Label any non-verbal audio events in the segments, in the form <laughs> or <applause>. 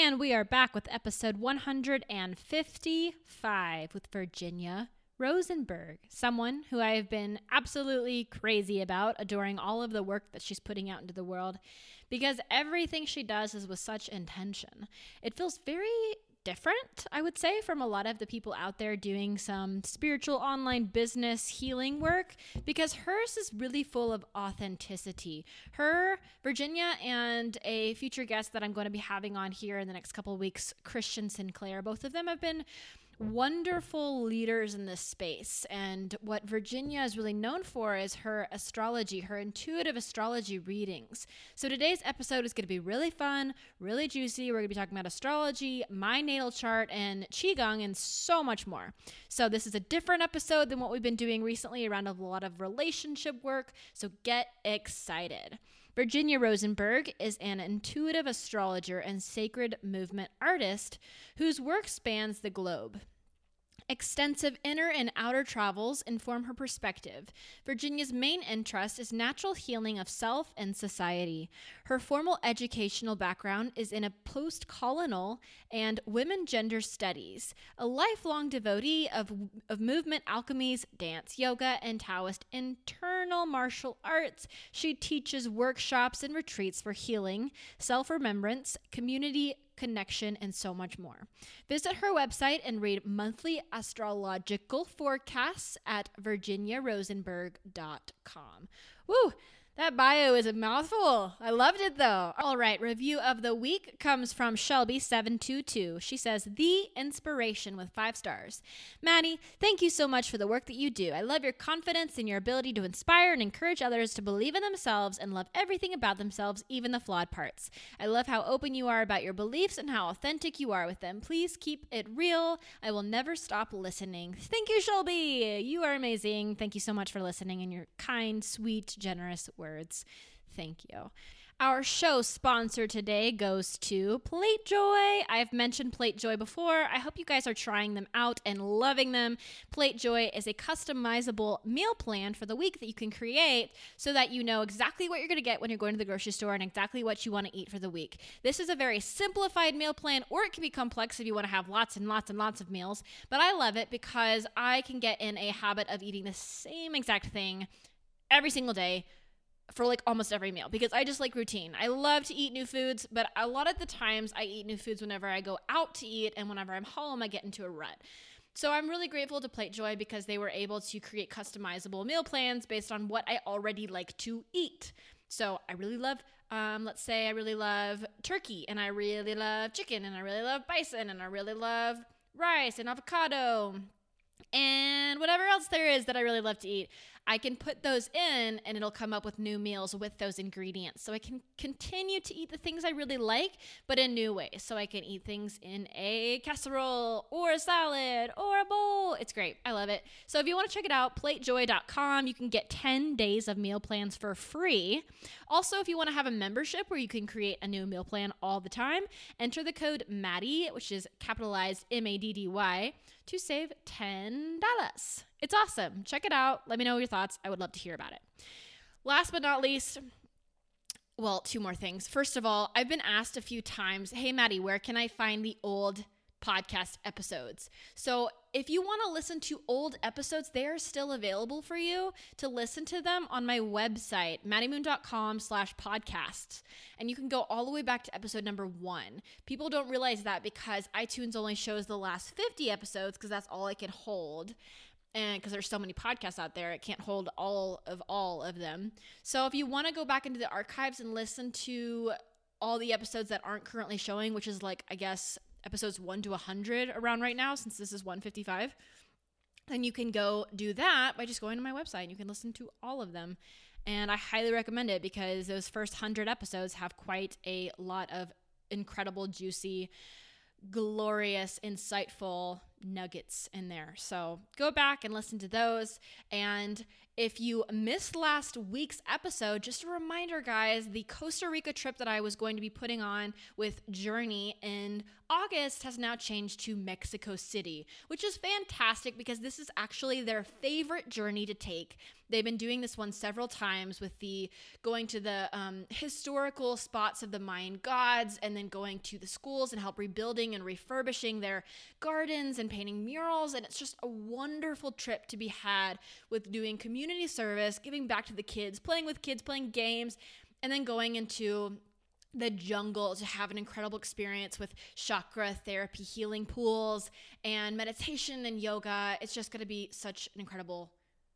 And we are back with episode 155 with Virginia Rosenberg, someone who I have been absolutely crazy about, adoring all of the work that she's putting out into the world because everything she does is with such intention. It feels very different, I would say, from a lot of the people out there doing some spiritual online business healing work because hers is really full of authenticity. Her, Virginia, and a future guest that I'm going to be having on here in the next couple of weeks, Christian Sinclair, both of them have been wonderful leaders in this space. And what Virginia is really known for is her astrology, her intuitive astrology readings. So today's episode is going to be really fun, really juicy. We're going to be talking about astrology, my natal chart, and Qigong, and so much more. So this is a different episode than what we've been doing recently around a lot of relationship work. So get excited. Virginia Rosenberg is an intuitive astrologer and sacred movement artist whose work spans the globe. Extensive inner and outer travels inform her perspective. Virginia's main interest is natural healing of self and society. Her formal educational background is in a post colonial and women gender studies. A lifelong devotee of, of movement alchemies, dance, yoga, and Taoist internal martial arts, she teaches workshops and retreats for healing, self remembrance, community connection, and so much more. Visit her website and read monthly astrological forecasts at virginiarosenberg.com. Woo! That bio is a mouthful. I loved it though. All right, review of the week comes from Shelby722. She says, The inspiration with five stars. Maddie, thank you so much for the work that you do. I love your confidence and your ability to inspire and encourage others to believe in themselves and love everything about themselves, even the flawed parts. I love how open you are about your beliefs and how authentic you are with them. Please keep it real. I will never stop listening. Thank you, Shelby. You are amazing. Thank you so much for listening and your kind, sweet, generous words words. Thank you. Our show sponsor today goes to Plate Joy. I've mentioned Plate Joy before. I hope you guys are trying them out and loving them. Plate Joy is a customizable meal plan for the week that you can create so that you know exactly what you're going to get when you're going to the grocery store and exactly what you want to eat for the week. This is a very simplified meal plan, or it can be complex if you want to have lots and lots and lots of meals. But I love it because I can get in a habit of eating the same exact thing every single day for like almost every meal because I just like routine. I love to eat new foods, but a lot of the times I eat new foods whenever I go out to eat and whenever I'm home, I get into a rut. So I'm really grateful to Plate Joy because they were able to create customizable meal plans based on what I already like to eat. So I really love, um, let's say I really love turkey and I really love chicken and I really love bison and I really love rice and avocado and whatever else there is that I really love to eat. I can put those in and it'll come up with new meals with those ingredients. So I can continue to eat the things I really like, but in new ways. So I can eat things in a casserole or a salad or a bowl. It's great. I love it. So if you want to check it out, platejoy.com, you can get 10 days of meal plans for free. Also, if you want to have a membership where you can create a new meal plan all the time, enter the code MADDY, which is capitalized M A D D Y, to save $10. It's awesome. Check it out. Let me know your thoughts. I would love to hear about it. Last but not least, well, two more things. First of all, I've been asked a few times, hey, Maddie, where can I find the old podcast episodes. So if you want to listen to old episodes, they are still available for you to listen to them on my website, maddiemoon.com slash podcasts. And you can go all the way back to episode number one. People don't realize that because iTunes only shows the last 50 episodes because that's all I can hold and because there's so many podcasts out there it can't hold all of all of them. So if you want to go back into the archives and listen to all the episodes that aren't currently showing which is like i guess episodes 1 to 100 around right now since this is 155 then you can go do that by just going to my website and you can listen to all of them. And i highly recommend it because those first 100 episodes have quite a lot of incredible juicy glorious insightful nuggets in there so go back and listen to those and If you missed last week's episode, just a reminder, guys, the Costa Rica trip that I was going to be putting on with Journey in August has now changed to Mexico City, which is fantastic because this is actually their favorite journey to take. They've been doing this one several times with the going to the um, historical spots of the Mayan gods and then going to the schools and help rebuilding and refurbishing their gardens and painting murals. And it's just a wonderful trip to be had with doing community service, giving back to the kids, playing with kids, playing games, and then going into the jungle to have an incredible experience with chakra therapy, healing pools, and meditation and yoga. It's just going to be such an incredible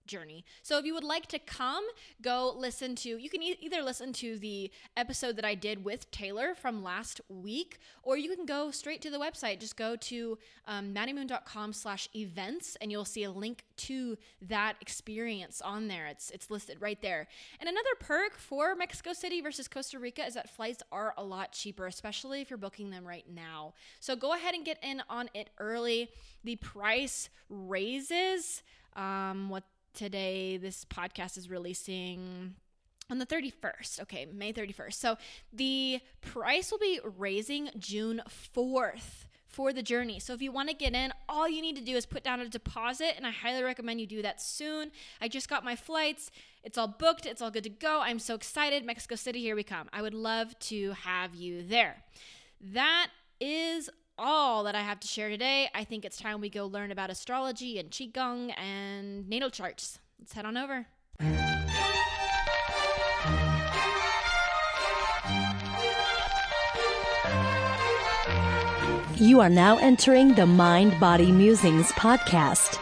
journey. So if you would like to come, go listen to, you can e- either listen to the episode that I did with Taylor from last week, or you can go straight to the website. Just go to um, maddiemoon.com slash events and you'll see a link to that experience on there. It's, it's listed right there. And another perk for Mexico City versus Costa Rica is that flights are a lot cheaper, especially if you're booking them right now. So go ahead and get in on it early. The price raises um, what today this podcast is releasing on the 31st. Okay, May 31st. So the price will be raising June 4th for the journey. So if you want to get in, all you need to do is put down a deposit, and I highly recommend you do that soon. I just got my flights. It's all booked, it's all good to go. I'm so excited. Mexico City, here we come. I would love to have you there. That is all that I have to share today. I think it's time we go learn about astrology and Qigong and natal charts. Let's head on over. You are now entering the Mind Body Musings podcast.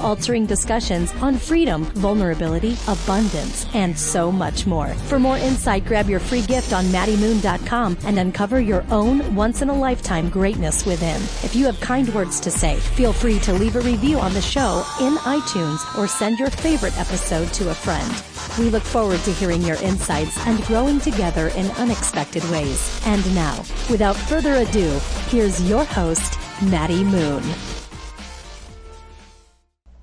altering discussions on freedom, vulnerability, abundance, and so much more. For more insight, grab your free gift on maddiemoon.com and uncover your own once in a lifetime greatness within. If you have kind words to say, feel free to leave a review on the show in iTunes or send your favorite episode to a friend. We look forward to hearing your insights and growing together in unexpected ways. And now, without further ado, here's your host, Maddie Moon.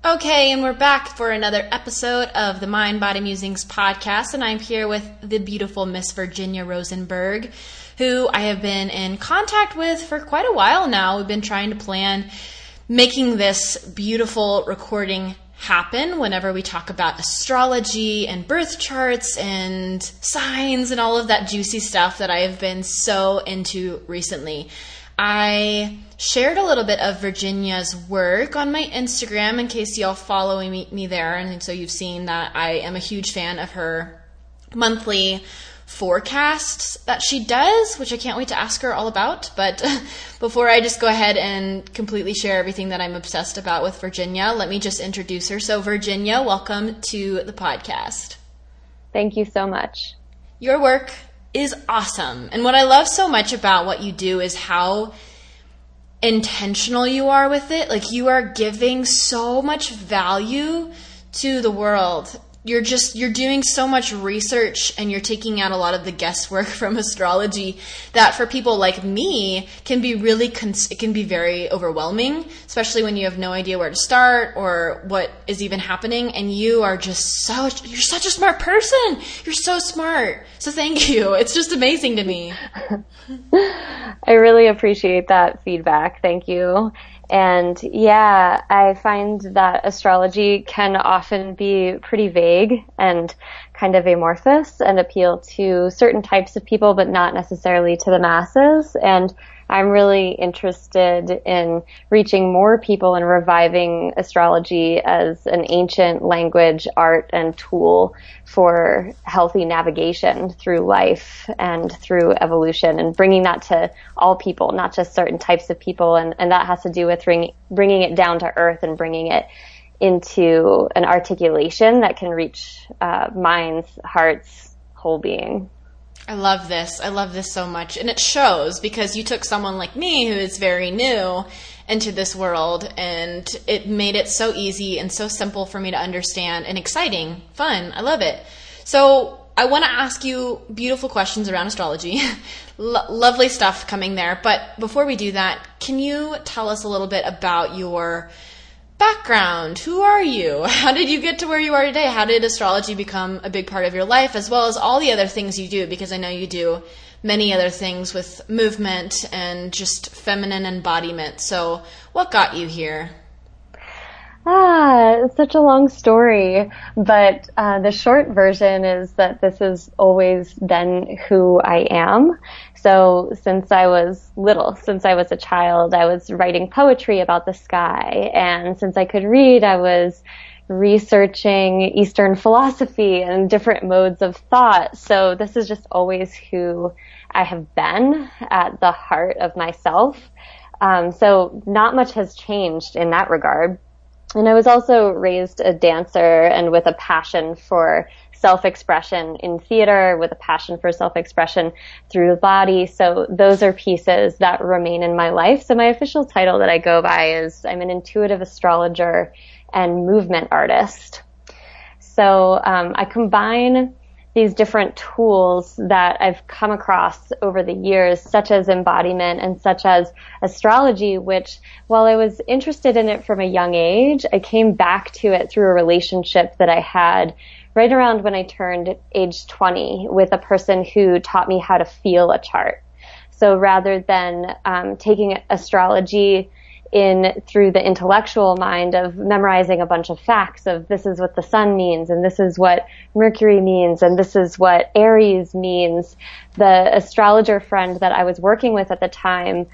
Okay, and we're back for another episode of the Mind Body Musings podcast, and I'm here with the beautiful Miss Virginia Rosenberg, who I have been in contact with for quite a while now. We've been trying to plan making this beautiful recording happen whenever we talk about astrology and birth charts and signs and all of that juicy stuff that I have been so into recently. I shared a little bit of Virginia's work on my Instagram in case y'all follow me, me there. And so you've seen that I am a huge fan of her monthly forecasts that she does, which I can't wait to ask her all about. But <laughs> before I just go ahead and completely share everything that I'm obsessed about with Virginia, let me just introduce her. So, Virginia, welcome to the podcast. Thank you so much. Your work is awesome. And what I love so much about what you do is how intentional you are with it. Like, you are giving so much value to the world you're just you're doing so much research and you're taking out a lot of the guesswork <laughs> from astrology that for people like me can be really cons- it can be very overwhelming especially when you have no idea where to start or what is even happening and you are just so you're such a smart person. You're so smart. So thank you. It's just amazing to me. <laughs> I really appreciate that feedback. Thank you and yeah, I find that astrology can often be pretty vague and kind of amorphous and appeal to certain types of people, but not necessarily to the masses. And I'm really interested in reaching more people and reviving astrology as an ancient language, art, and tool for healthy navigation through life and through evolution and bringing that to all people, not just certain types of people. And, and that has to do with bring, bringing it down to earth and bringing it into an articulation that can reach uh, minds, hearts, whole being. I love this. I love this so much. And it shows because you took someone like me who is very new into this world and it made it so easy and so simple for me to understand and exciting, fun. I love it. So I want to ask you beautiful questions around astrology. <laughs> Lo- lovely stuff coming there. But before we do that, can you tell us a little bit about your background? Who are you? <laughs> How did you get to where you are today? How did astrology become a big part of your life, as well as all the other things you do? Because I know you do many other things with movement and just feminine embodiment. So, what got you here? Ah, such a long story, but uh, the short version is that this has always been who I am. So since I was little, since I was a child, I was writing poetry about the sky, and since I could read, I was researching Eastern philosophy and different modes of thought. So this is just always who I have been at the heart of myself. Um, so not much has changed in that regard. And I was also raised a dancer and with a passion for self-expression in theater, with a passion for self-expression through the body. So those are pieces that remain in my life. So my official title that I go by is I'm an intuitive astrologer and movement artist. So um, I combine these different tools that I've come across over the years, such as embodiment and such as astrology, which while I was interested in it from a young age, I came back to it through a relationship that I had right around when I turned age 20 with a person who taught me how to feel a chart. So rather than um, taking astrology in through the intellectual mind of memorizing a bunch of facts of this is what the sun means and this is what Mercury means and this is what Aries means. The astrologer friend that I was working with at the time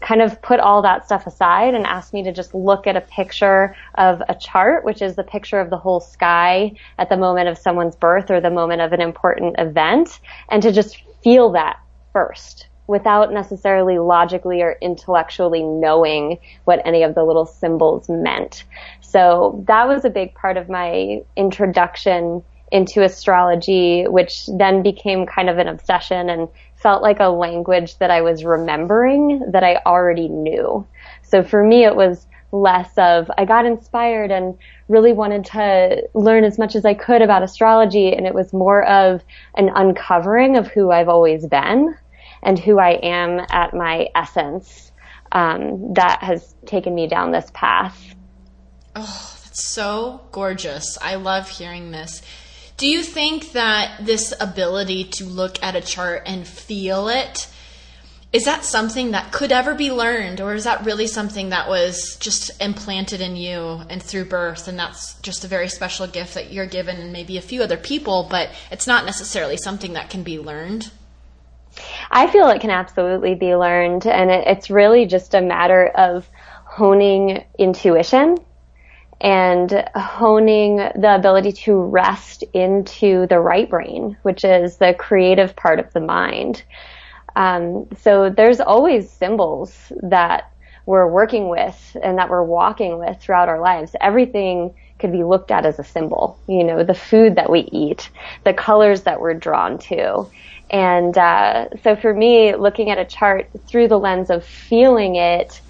kind of put all that stuff aside and asked me to just look at a picture of a chart, which is the picture of the whole sky at the moment of someone's birth or the moment of an important event and to just feel that first without necessarily logically or intellectually knowing what any of the little symbols meant. So that was a big part of my introduction into astrology, which then became kind of an obsession and felt like a language that I was remembering that I already knew. So for me, it was less of, I got inspired and really wanted to learn as much as I could about astrology. And it was more of an uncovering of who I've always been and who I am at my essence um, that has taken me down this path. Oh, that's so gorgeous. I love hearing this. Do you think that this ability to look at a chart and feel it is that something that could ever be learned or is that really something that was just implanted in you and through birth and that's just a very special gift that you're given and maybe a few other people but it's not necessarily something that can be learned? I feel it can absolutely be learned, and it, it's really just a matter of honing intuition and honing the ability to rest into the right brain, which is the creative part of the mind. Um, so there's always symbols that we're working with and that we're walking with throughout our lives. Everything could be looked at as a symbol. You know, the food that we eat, the colors that we're drawn to. And uh, so for me, looking at a chart through the lens of feeling it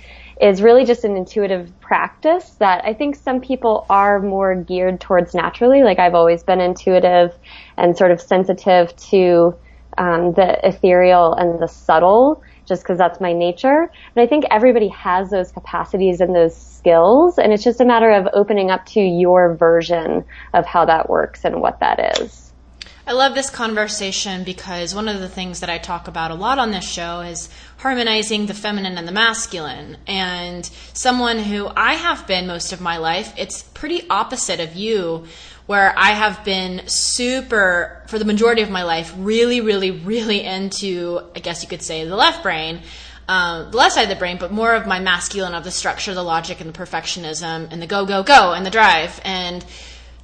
is really just an intuitive practice that I think some people are more geared towards naturally. Like I've always been intuitive and sort of sensitive to um, the ethereal and the subtle just because that's my nature. But I think everybody has those capacities and those skills, and it's just a matter of opening up to your version of how that works and what that is. I love this conversation because one of the things that I talk about a lot on this show is harmonizing the feminine and the masculine. And someone who I have been most of my life, it's pretty opposite of you, where I have been super, for the majority of my life, really, really, really into, I guess you could say, the left brain. Um, the left side of the brain, but more of my masculine of the structure, the logic, and the perfectionism, and the go, go, go, and the drive. And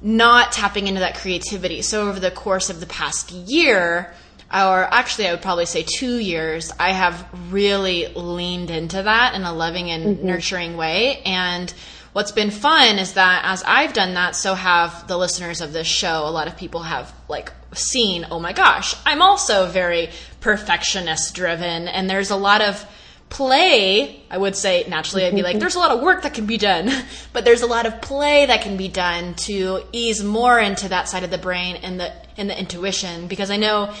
not tapping into that creativity. So over the course of the past year, or actually I would probably say two years, I have really leaned into that in a loving and mm-hmm. nurturing way. And what's been fun is that as I've done that, so have the listeners of this show. A lot of people have like seen, oh my gosh, I'm also very perfectionist driven. And there's a lot of play, I would say naturally I'd be like, there's a lot of work that can be done, <laughs> but there's a lot of play that can be done to ease more into that side of the brain and the and the intuition. Because I know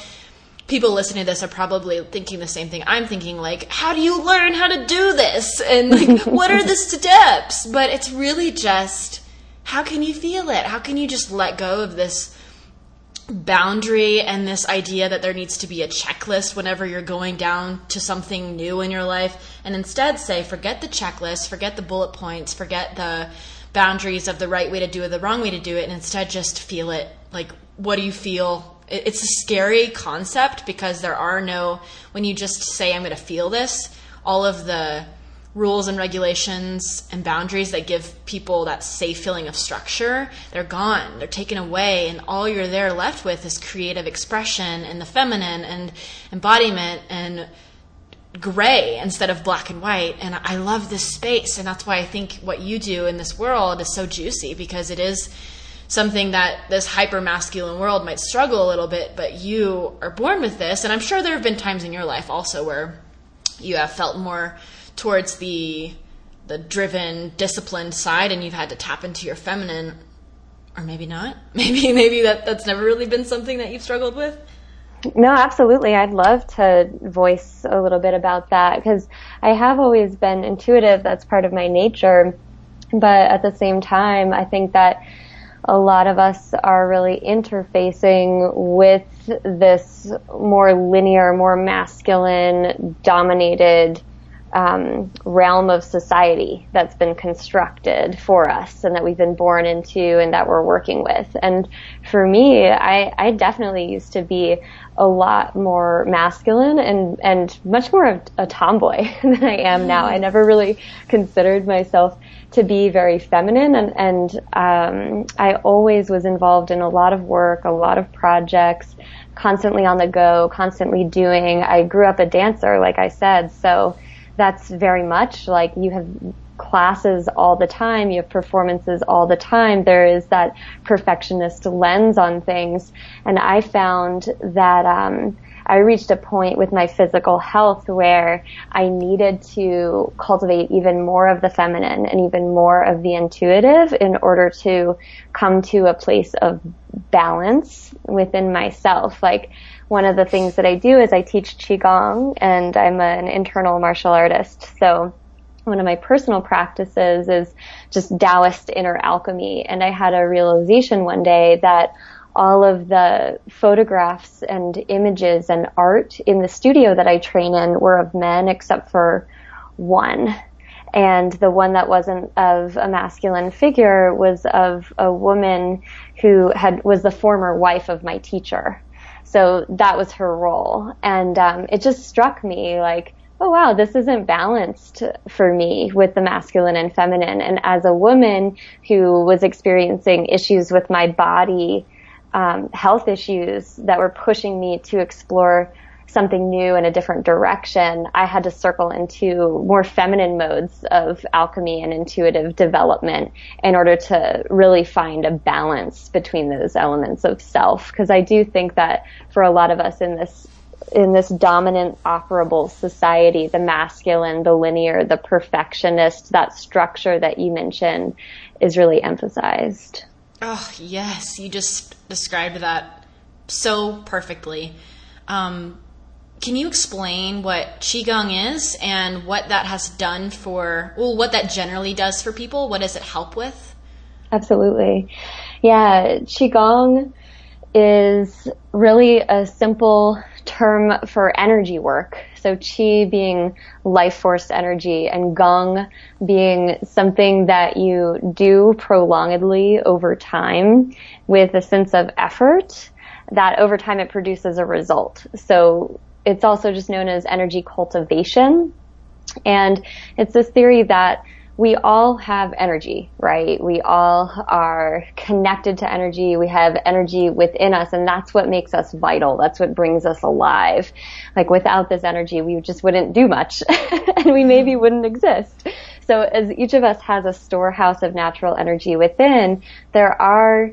people listening to this are probably thinking the same thing I'm thinking, like, how do you learn how to do this? And like, <laughs> what are the steps? But it's really just how can you feel it? How can you just let go of this boundary and this idea that there needs to be a checklist whenever you're going down to something new in your life and instead say, forget the checklist, forget the bullet points, forget the boundaries of the right way to do it, the wrong way to do it, and instead just feel it. Like, what do you feel? it's a scary concept because there are no when you just say i'm going to feel this all of the rules and regulations and boundaries that give people that safe feeling of structure they're gone they're taken away and all you're there left with is creative expression and the feminine and embodiment and gray instead of black and white and i love this space and that's why i think what you do in this world is so juicy because it is something that this hyper masculine world might struggle a little bit, but you are born with this. And I'm sure there have been times in your life also where you have felt more towards the the driven, disciplined side and you've had to tap into your feminine or maybe not. <laughs> Maybe maybe that that's never really been something that you've struggled with. No, absolutely. I'd love to voice a little bit about that because I have always been intuitive. That's part of my nature. But at the same time, I think that a lot of us are really interfacing with this more linear, more masculine dominated um, realm of society that's been constructed for us and that we've been born into and that we're working with. And for me, I, I definitely used to be a lot more masculine and, and much more of a tomboy <laughs> than I am now. I never really considered myself to be very feminine and, and um, I always was involved in a lot of work, a lot of projects, constantly on the go, constantly doing. I grew up a dancer, like I said, so that's very much like you have classes all the time, you have performances all the time. There is that perfectionist lens on things, and I found that um, I reached a point with my physical health where I needed to cultivate even more of the feminine and even more of the intuitive in order to come to a place of balance within myself. Like one of the things that I do is I teach Qigong and I'm an internal martial artist. So one of my personal practices is just Taoist inner alchemy. And I had a realization one day that all of the photographs and images and art in the studio that I train in were of men except for one. And the one that wasn't of a masculine figure was of a woman who had, was the former wife of my teacher. So that was her role. And, um, it just struck me like, oh wow, this isn't balanced for me with the masculine and feminine. And as a woman who was experiencing issues with my body, um, health issues that were pushing me to explore something new in a different direction, I had to circle into more feminine modes of alchemy and intuitive development in order to really find a balance between those elements of self. Because I do think that for a lot of us in this in this dominant operable society, the masculine, the linear, the perfectionist, that structure that you mentioned is really emphasized. Oh, yes. You just described that so perfectly. Um, can you explain what Qigong is and what that has done for, well, what that generally does for people? What does it help with? Absolutely. Yeah, Qigong is really a simple term for energy work. So qi being life force energy and gong being something that you do prolongedly over time with a sense of effort that over time it produces a result. So it's also just known as energy cultivation. And it's this theory that we all have energy, right? We all are connected to energy. We have energy within us and that's what makes us vital. That's what brings us alive. Like without this energy, we just wouldn't do much <laughs> and we maybe wouldn't exist. So as each of us has a storehouse of natural energy within, there are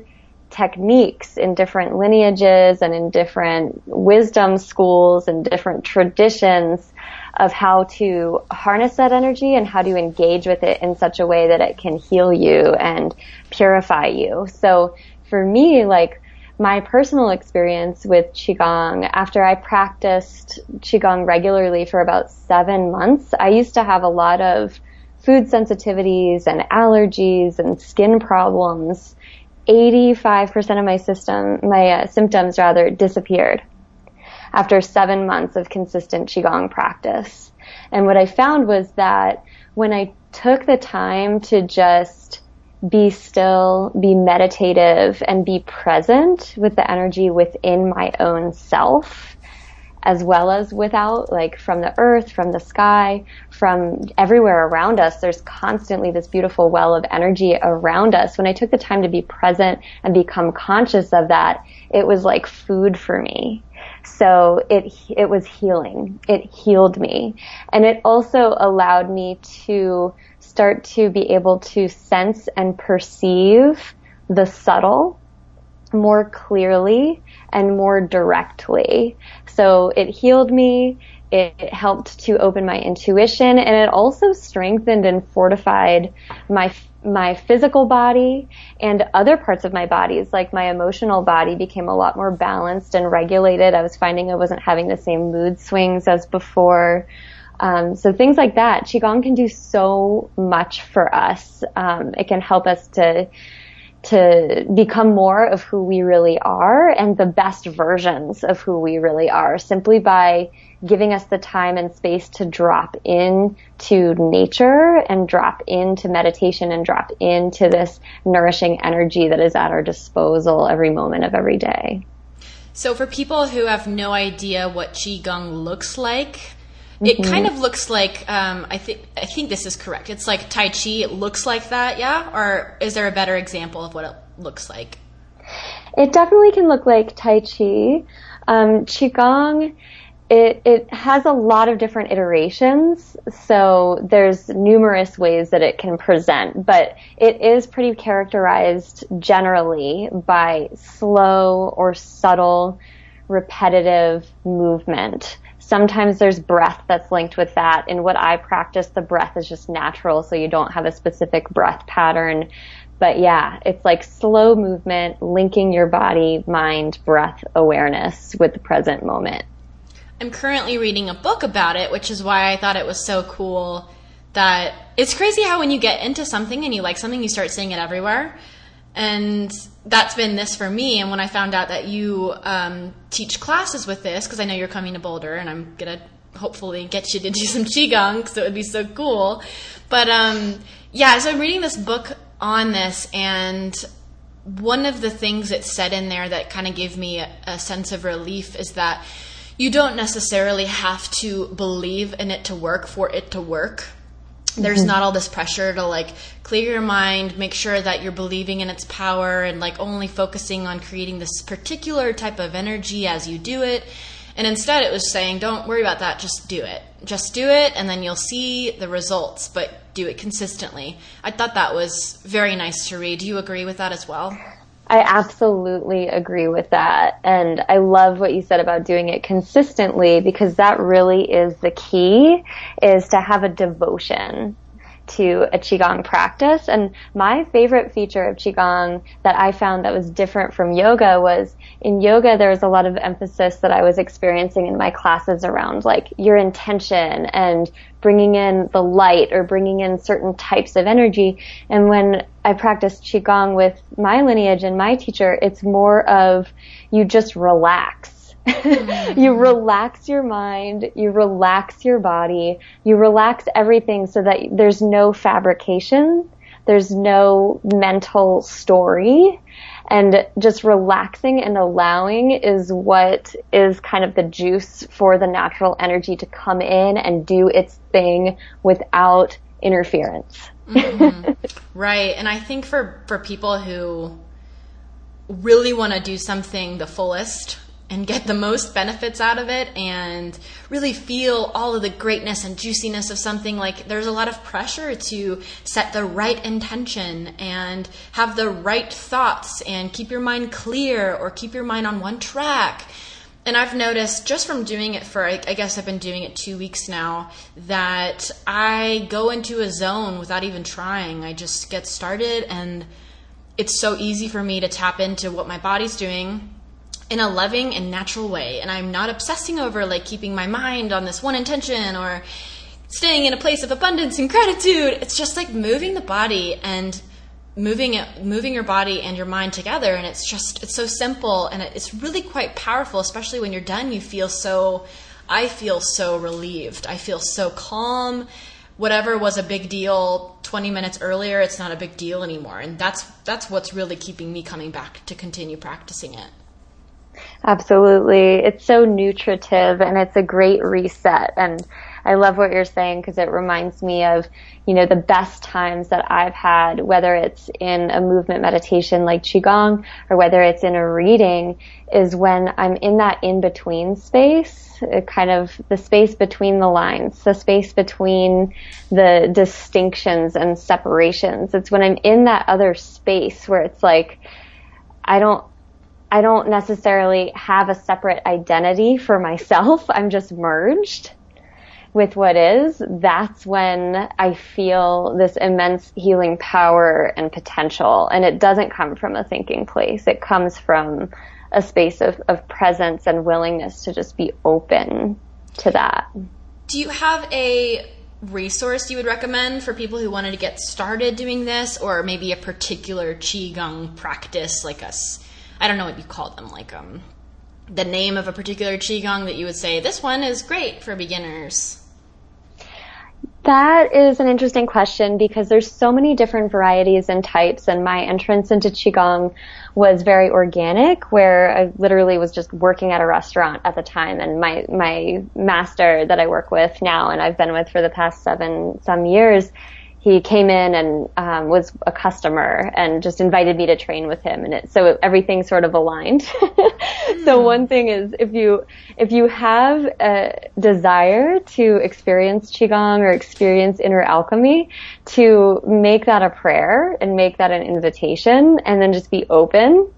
techniques in different lineages and in different wisdom schools and different traditions of how to harness that energy and how to engage with it in such a way that it can heal you and purify you. So for me, like, my personal experience with Qigong, after I practiced Qigong regularly for about seven months, I used to have a lot of food sensitivities and allergies and skin problems. 85% of my system, my uh, symptoms rather, disappeared after seven months of consistent Qigong practice. And what I found was that when I took the time to just be still, be meditative, and be present with the energy within my own self, as well as without, like from the earth, from the sky, from everywhere around us. There's constantly this beautiful well of energy around us. When I took the time to be present and become conscious of that, it was like food for me. So it, it was healing. It healed me. And it also allowed me to start to be able to sense and perceive the subtle more clearly and more directly. So it healed me. It helped to open my intuition and it also strengthened and fortified my my physical body and other parts of my bodies, like my emotional body became a lot more balanced and regulated. I was finding I wasn't having the same mood swings as before. Um, so things like that, qigong can do so much for us. Um, it can help us to to become more of who we really are and the best versions of who we really are simply by giving us the time and space to drop into nature and drop into meditation and drop into this nourishing energy that is at our disposal every moment of every day. So for people who have no idea what qigong looks like, it mm-hmm. kind of looks like um, I think I think this is correct. It's like Tai Chi. It looks like that, yeah. Or is there a better example of what it looks like? It definitely can look like Tai Chi. Um, Qigong it, it has a lot of different iterations, so there's numerous ways that it can present, but it is pretty characterized generally by slow or subtle repetitive movement. Sometimes there's breath that's linked with that. In what I practice, the breath is just natural, so you don't have a specific breath pattern. But yeah, it's like slow movement, linking your body, mind, breath awareness with the present moment. I'm currently reading a book about it, which is why I thought it was so cool that it's crazy how when you get into something and you like something, you start seeing it everywhere. And that's been this for me. And when I found out that you um, teach classes with this, because I know you're coming to Boulder and I'm to hopefully get you to do some Qigong, because it would be so cool. But um, yeah, so I'm reading this book on this, and one of the things it said in there that kind of gave me a, a sense of relief is that you don't necessarily have to believe in it to work for it to work. There's mm-hmm. not all this pressure to like clear your mind, make sure that you're believing in its power and like only focusing on creating this particular type of energy as you do it. And instead, it was saying, don't worry about that, just do it. Just do it, and then you'll see the results, but do it consistently. I thought that was very nice to read. Do you agree with that as well? I absolutely agree with that. And I love what you said about doing it consistently because that really is the key is to have a devotion to a Qigong practice. And my favorite feature of Qigong that I found that was different from yoga was in yoga, there was a lot of emphasis that I was experiencing in my classes around like your intention and bringing in the light or bringing in certain types of energy. And when I practice Qigong with my lineage and my teacher, it's more of you just relax <laughs> you relax your mind, you relax your body, you relax everything so that there's no fabrication, there's no mental story, and just relaxing and allowing is what is kind of the juice for the natural energy to come in and do its thing without interference. mm-hmm. <laughs> Right. And I think for, for people who really want to do something the fullest and get the most benefits out of it and really feel all of the greatness and juiciness of something like there's a lot of pressure to set the right intention and have the right thoughts and keep your mind clear or keep your mind on one track and I've noticed just from doing it for, I, guess I've been doing it two weeks now, that I go into a zone without even trying. I just get started, and it's so easy for me to tap into what my body's doing in a loving and natural way. And I'm not obsessing over like keeping my mind on this one intention or staying in a place of abundance and gratitude. It's just like moving the body and moving it, moving your body and your mind together. And it's just it's so simple and it's really quite powerful especially when you're done. You feel so i feel so relieved. I feel so calm. Whatever was a big deal 20 minutes earlier it's not a big deal anymore. And that's that's what's really keeping me coming back to continue practicing it absolutely it's so nutritive and it's a great reset and I love what you're saying because it reminds me of, you know, the best times that I've had, whether it's in a movement meditation like Qigong or whether it's in a reading, is when I'm in that in between space, kind of the space between the lines, the space between the distinctions and separations. It's when I'm in that other space where it's like, I don't, I don't necessarily have a separate identity for myself. I'm just merged with what is, that's when I feel this immense healing power and potential. And it doesn't come from a thinking place. It comes from a space of, of presence and willingness to just be open to that. Do you have a resource you would recommend for people who wanted to get started doing this or maybe a particular qigong practice like us i don't know what you call them like um the name of a particular qigong that you would say this one is great for beginners. That is an interesting question because there's so many different varieties and types and my entrance into Qigong was very organic where I literally was just working at a restaurant at the time and my, my master that I work with now and I've been with for the past seven, some years, he came in and um, was a customer and just invited me to train with him and it, so everything sort of aligned mm. <laughs> so one thing is if you if you have a desire to experience qigong or experience inner alchemy to make that a prayer and make that an invitation and then just be open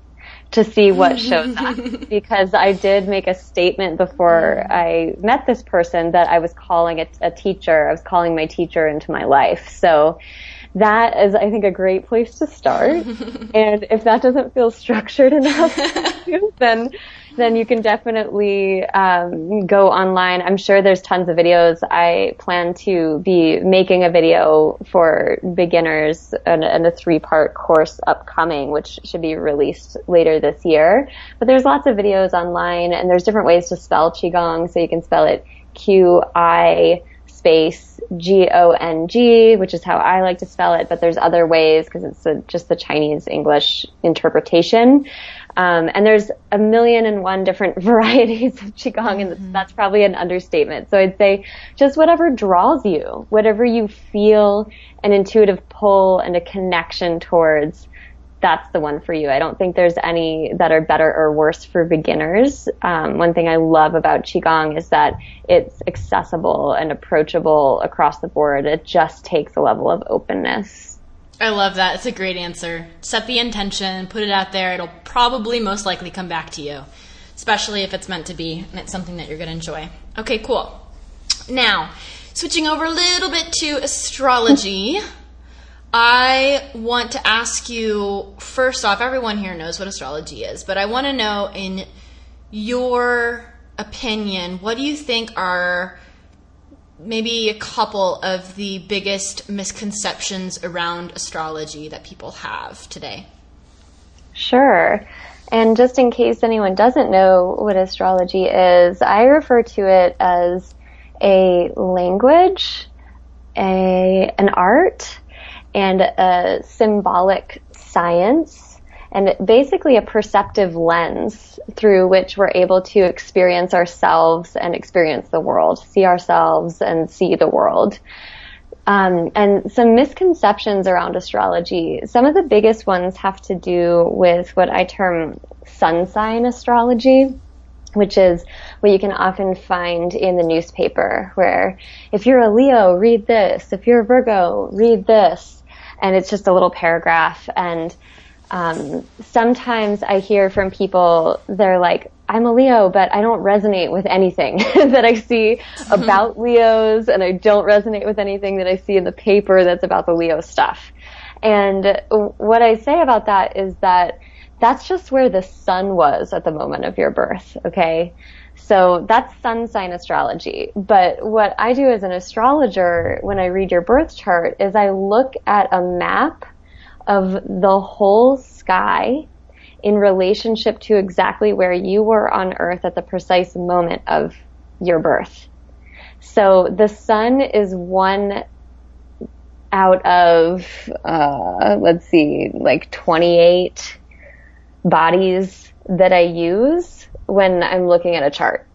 to see what shows up <laughs> because I did make a statement before I met this person that I was calling it a teacher. I was calling my teacher into my life. So that is, I think, a great place to start. <laughs> and if that doesn't feel structured enough, <laughs> then then you can definitely um, go online. I'm sure there's tons of videos. I plan to be making a video for beginners and, and a three part course upcoming, which should be released later this year. But there's lots of videos online and there's different ways to spell Qigong. So you can spell it Q I space G-O-N-G, which is how I like to spell it, but there's other ways because it's a, just the Chinese English interpretation. Um, and there's a million and one different <laughs> varieties of qigong, and mm-hmm. that's probably an understatement. So I'd say just whatever draws you, whatever you feel an intuitive pull and a connection towards, that's the one for you. I don't think there's any that are better or worse for beginners. Um, one thing I love about qigong is that it's accessible and approachable across the board. It just takes a level of openness. I love that. It's a great answer. Set the intention, put it out there. It'll probably most likely come back to you, especially if it's meant to be and it's something that you're going to enjoy. Okay, cool. Now, switching over a little bit to astrology, I want to ask you first off, everyone here knows what astrology is, but I want to know in your opinion, what do you think are maybe a couple of the biggest misconceptions around astrology that people have today? Sure. And just in case anyone doesn't know what astrology is, I refer to it as a language, a, an art, and a symbolic science and basically a perceptive lens through which we're able to experience ourselves and experience the world, see ourselves and see the world. Um, and some misconceptions around astrology. Some of the biggest ones have to do with what I term sun sign astrology, which is what you can often find in the newspaper, where if you're a Leo, read this. If you're a Virgo, read this. And it's just a little paragraph. And um, sometimes I hear from people, they're like, I'm a Leo, but I don't resonate with anything <laughs> that I see <laughs> about Leos, and I don't resonate with anything that I see in the paper that's about the Leo stuff. And what I say about that is that that's just where the sun was at the moment of your birth, okay? So that's sun sign astrology. But what I do as an astrologer when I read your birth chart is I look at a map of the whole sky in relationship to exactly where you were on earth at the precise moment of your birth. So the sun is one out of, uh, let's see, like 28 bodies that I use when I'm looking at a chart.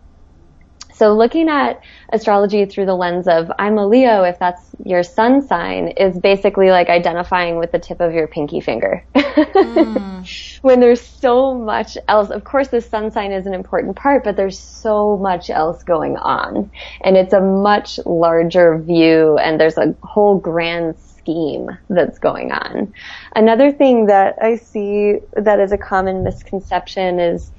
So looking at astrology through the lens of I'm a Leo, if that's your sun sign, is basically like identifying with the tip of your pinky finger. mm. <laughs> When there's so much else, of course the sun sign is an important part, but there's so much else going on. And it's a much larger view and there's a whole grand scheme that's going on. Another thing that I see that is a common misconception is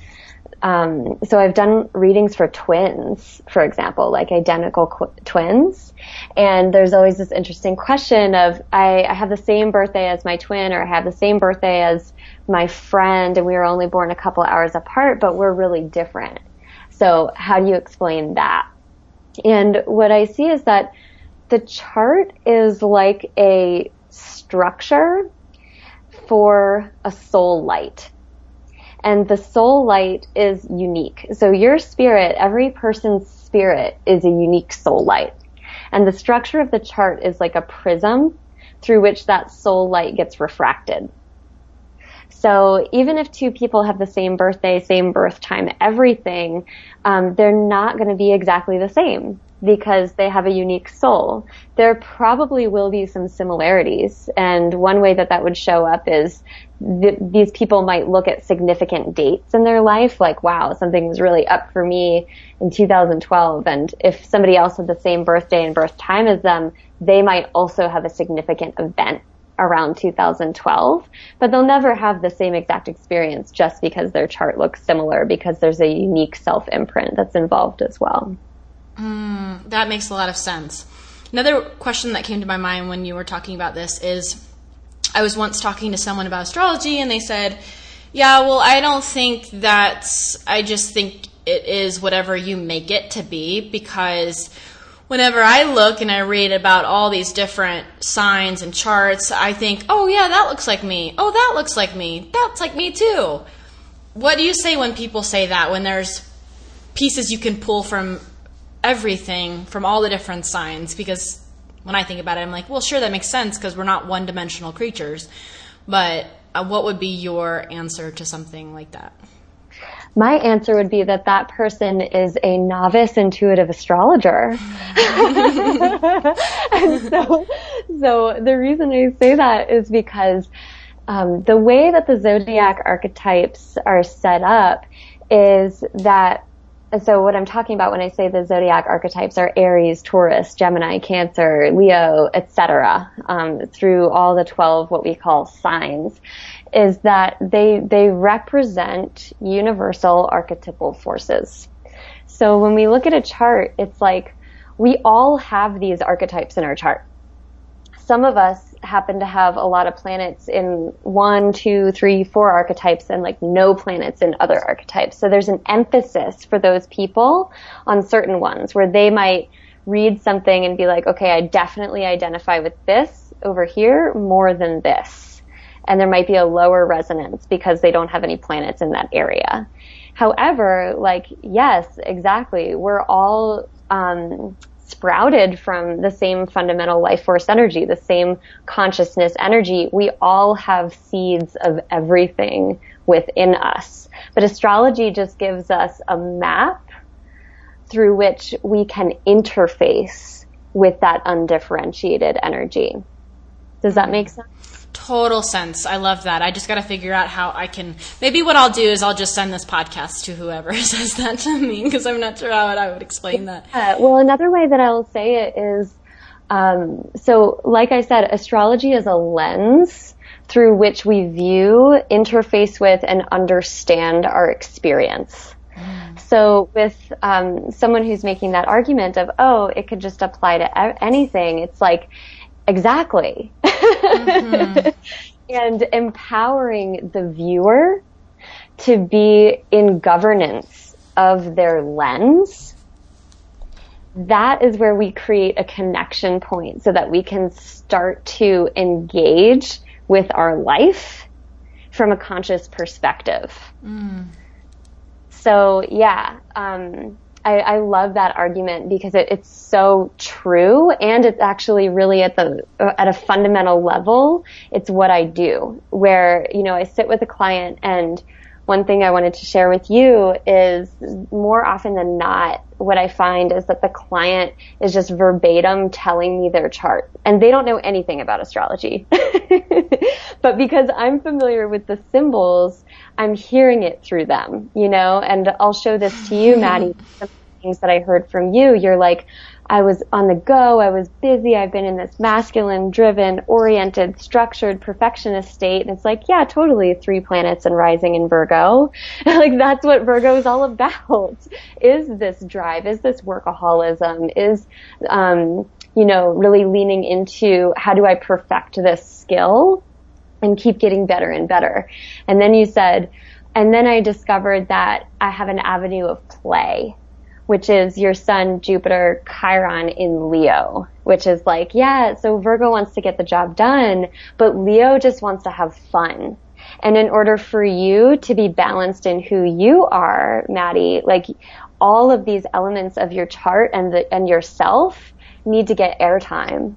um, so I've done readings for twins, for example, like identical qu- twins. And there's always this interesting question of, I, I have the same birthday as my twin or I have the same birthday as my friend and we were only born a couple hours apart, but we're really different. So how do you explain that? And what I see is that the chart is like a structure for a soul light. And the soul light is unique. So your spirit, every person's spirit is a unique soul light. And the structure of the chart is like a prism through which that soul light gets refracted. So even if two people have the same birthday, same birth time, everything, um, they're not going to be exactly the same because they have a unique soul. There probably will be some similarities, and one way that that would show up is th- these people might look at significant dates in their life, like, wow, something was really up for me in 2012, and if somebody else had the same birthday and birth time as them, they might also have a significant event around 2012, but they'll never have the same exact experience just because their chart looks similar because there's a unique self imprint that's involved as well. Mm, that makes a lot of sense. Another question that came to my mind when you were talking about this is I was once talking to someone about astrology and they said, Yeah, well, I don't think that's, I just think it is whatever you make it to be because whenever I look and I read about all these different signs and charts, I think, oh, yeah, that looks like me. Oh, that looks like me. That's like me too. What do you say when people say that, when there's pieces you can pull from everything from all the different signs because when I think about it, I'm like, well, sure, that makes sense because we're not one dimensional creatures. But uh, what would be your answer to something like that? My answer would be that that person is a novice intuitive astrologer. <laughs> and so, so the reason I say that is because um, the way that the zodiac archetypes are set up is that so what I'm talking about when I say the zodiac archetypes are Aries, Taurus, Gemini, Cancer, Leo, etc. Um, through all the 12 what we call signs, is that they they represent universal archetypal forces. So when we look at a chart, it's like we all have these archetypes in our chart. Some of us happen to have a lot of planets in one, two, three, four archetypes and like no planets in other archetypes. So there's an emphasis for those people on certain ones where they might read something and be like, okay, I definitely identify with this over here more than this. And there might be a lower resonance because they don't have any planets in that area. However, like, yes, exactly. We're all, um, sprouted from the same fundamental life force energy, the same consciousness energy. We all have seeds of everything within us. But astrology just gives us a map through which we can interface with that undifferentiated energy. Does that mm-hmm. make sense? Total sense. I love that. I just got to figure out how I can. Maybe what I'll do is I'll just send this podcast to whoever <laughs> says that to me because I'm not sure how I would explain that. Well, another way that I'll say it is um, so, like I said, astrology is a lens through which we view, interface with, and understand our experience. Mm. So, with um, someone who's making that argument of, oh, it could just apply to anything, it's like, exactly. Mm-hmm. <laughs> and empowering the viewer to be in governance of their lens that is where we create a connection point so that we can start to engage with our life from a conscious perspective. Mm. So yeah, um, I, I, love that argument because it, it's so true, and it's actually really at the uh, at a fundamental level, it's what I do. Where you know I sit with a client and one thing I wanted to share with you is more often than not, what I find is that the client is just verbatim telling me their chart and they don't know anything about astrology. <laughs> but because I'm familiar with the symbols, I'm hearing it through them, you know, and I'll show this to you, Maddie. Some things that I heard from you, you're like, I was on the go. I was busy. I've been in this masculine, driven, oriented, structured, perfectionist state. And it's like, yeah, totally three planets and rising in Virgo. <laughs> like that's what Virgo is all about. <laughs> Is this drive? Is this workaholism? Is, um, you know, really leaning into how do I perfect this skill and keep getting better and better? And then you said, and then I discovered that I have an avenue of play which is your sun Jupiter, Chiron in Leo, which is like, yeah, so Virgo wants to get the job done, but Leo just wants to have fun. And in order for you to be balanced in who you are, Maddie, like all of these elements of your chart and the, and yourself need to get airtime.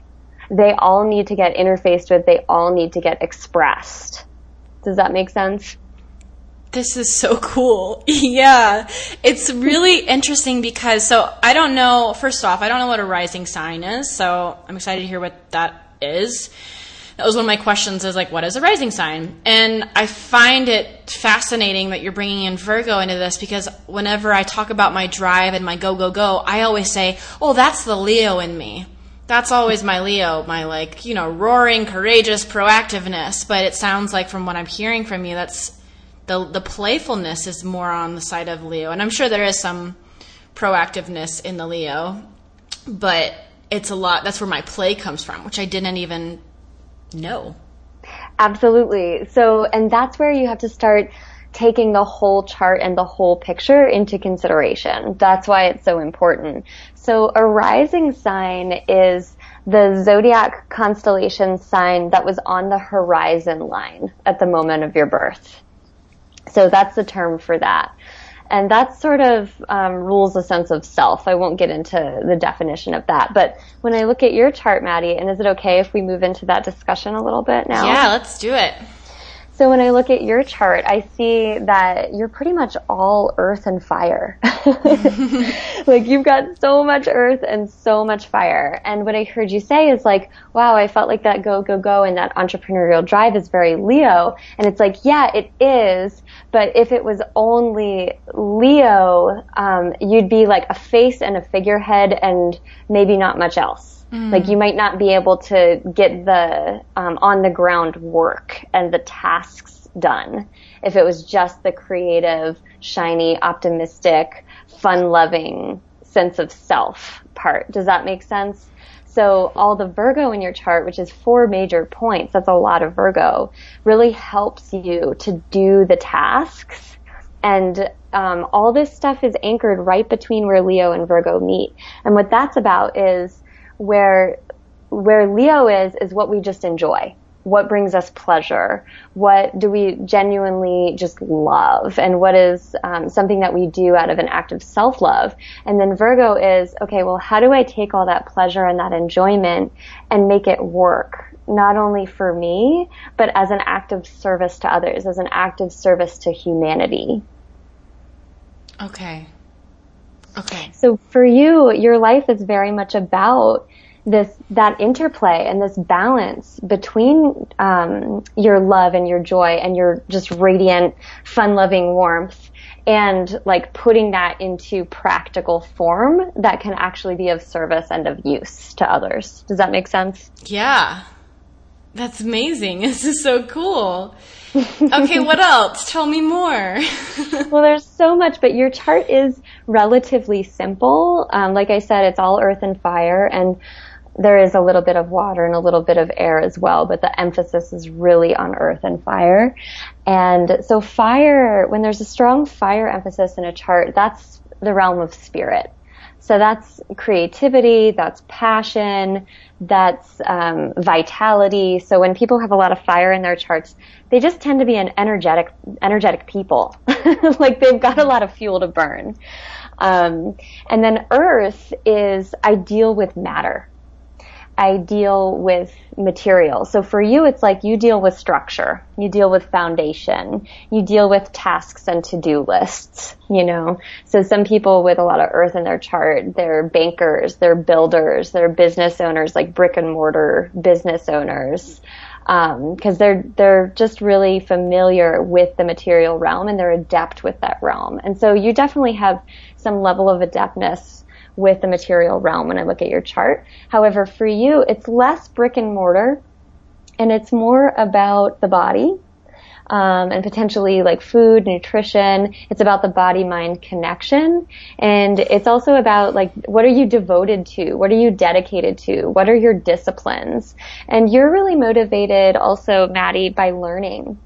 They all need to get interfaced with. They all need to get expressed. Does that make sense? This is so cool. <laughs> yeah. It's really interesting because, so I don't know, first off, I don't know what a rising sign is, so I'm excited to hear what that is. That was one of my questions is like, what is a rising sign? And I find it fascinating that you're bringing in Virgo into this because whenever I talk about my drive and my go, go, go, I always say, oh, that's the Leo in me. That's always my Leo, my like, you know, roaring, courageous proactiveness. But it sounds like from what I'm hearing from you, that's the the playfulness is more on the side of Leo, and I'm sure there is some proactiveness in the Leo, but it's a lot. That's where my play comes from, which I didn't even know. Absolutely. So, and that's where you have to start taking the whole chart and the whole picture into consideration. That's why it's so important. So a rising sign is the zodiac constellation sign that was on the horizon line at the moment of your birth. So that's the term for that. And that sort of um, rules a sense of self. I won't get into the definition of that. But when I look at your chart, Maddie, and is it okay if we move into that discussion a little bit now? Yeah, let's do it. So when I look at your chart, I see that you're pretty much all earth and fire. <laughs> like you've got so much earth and so much fire. And what I heard you say is like, wow, I felt like that go, go, go and that entrepreneurial drive is very Leo. And it's like, yeah, it is. But if it was only Leo, um, you'd be like a face and a figurehead and maybe not much else. Mm. Like you might not be able to get the um, on the ground work and the tasks done if it was just the creative, shiny, optimistic, fun-loving sense of self part. Does that make sense? So all the Virgo in your chart, which is four major points, that's a lot of Virgo, really helps you to do the tasks. And um, all this stuff is anchored right between where Leo and Virgo meet. And what that's about is where where Leo is is what we just enjoy. What brings us pleasure? What do we genuinely just love? And what is um, something that we do out of an act of self-love? And then Virgo is, okay, well, how do I take all that pleasure and that enjoyment and make it work? Not only for me, but as an act of service to others, as an act of service to humanity. Okay. Okay. So for you, your life is very much about this that interplay and this balance between um, your love and your joy and your just radiant, fun-loving warmth, and like putting that into practical form that can actually be of service and of use to others. Does that make sense? Yeah, that's amazing. <laughs> This is so cool. okay, <laughs> what else? Tell me more. <laughs> well, there's so much, but your chart is relatively simple. Um, like I said, it's all earth and fire, and there is a little bit of water and a little bit of air as well, but the emphasis is really on earth and fire. And so fire, when there's a strong fire emphasis in a chart, that's the realm of spirit. So that's creativity, that's passion, that's um, vitality. So when people have a lot of fire in their charts, they just tend to be an energetic, energetic people. <laughs> like they've got a lot of fuel to burn. Um, and then Earth is ideal with matter. I deal with material. So for you, it's like you deal with structure, you deal with foundation, you deal with tasks and to-do lists, you know. So some people with a lot of earth in their chart, they're bankers, they're builders, they're business owners, like brick and mortar business owners. Um, cause they're, they're just really familiar with the material realm and they're adept with that realm. And so you definitely have some level of adeptness with the material realm when I look at your chart. However, for you, it's less brick and mortar and it's more about the body. Um, and potentially like food, nutrition. It's about the body mind connection. And it's also about like, what are you devoted to? What are you dedicated to? What are your disciplines? And you're really motivated also, Maddie, by learning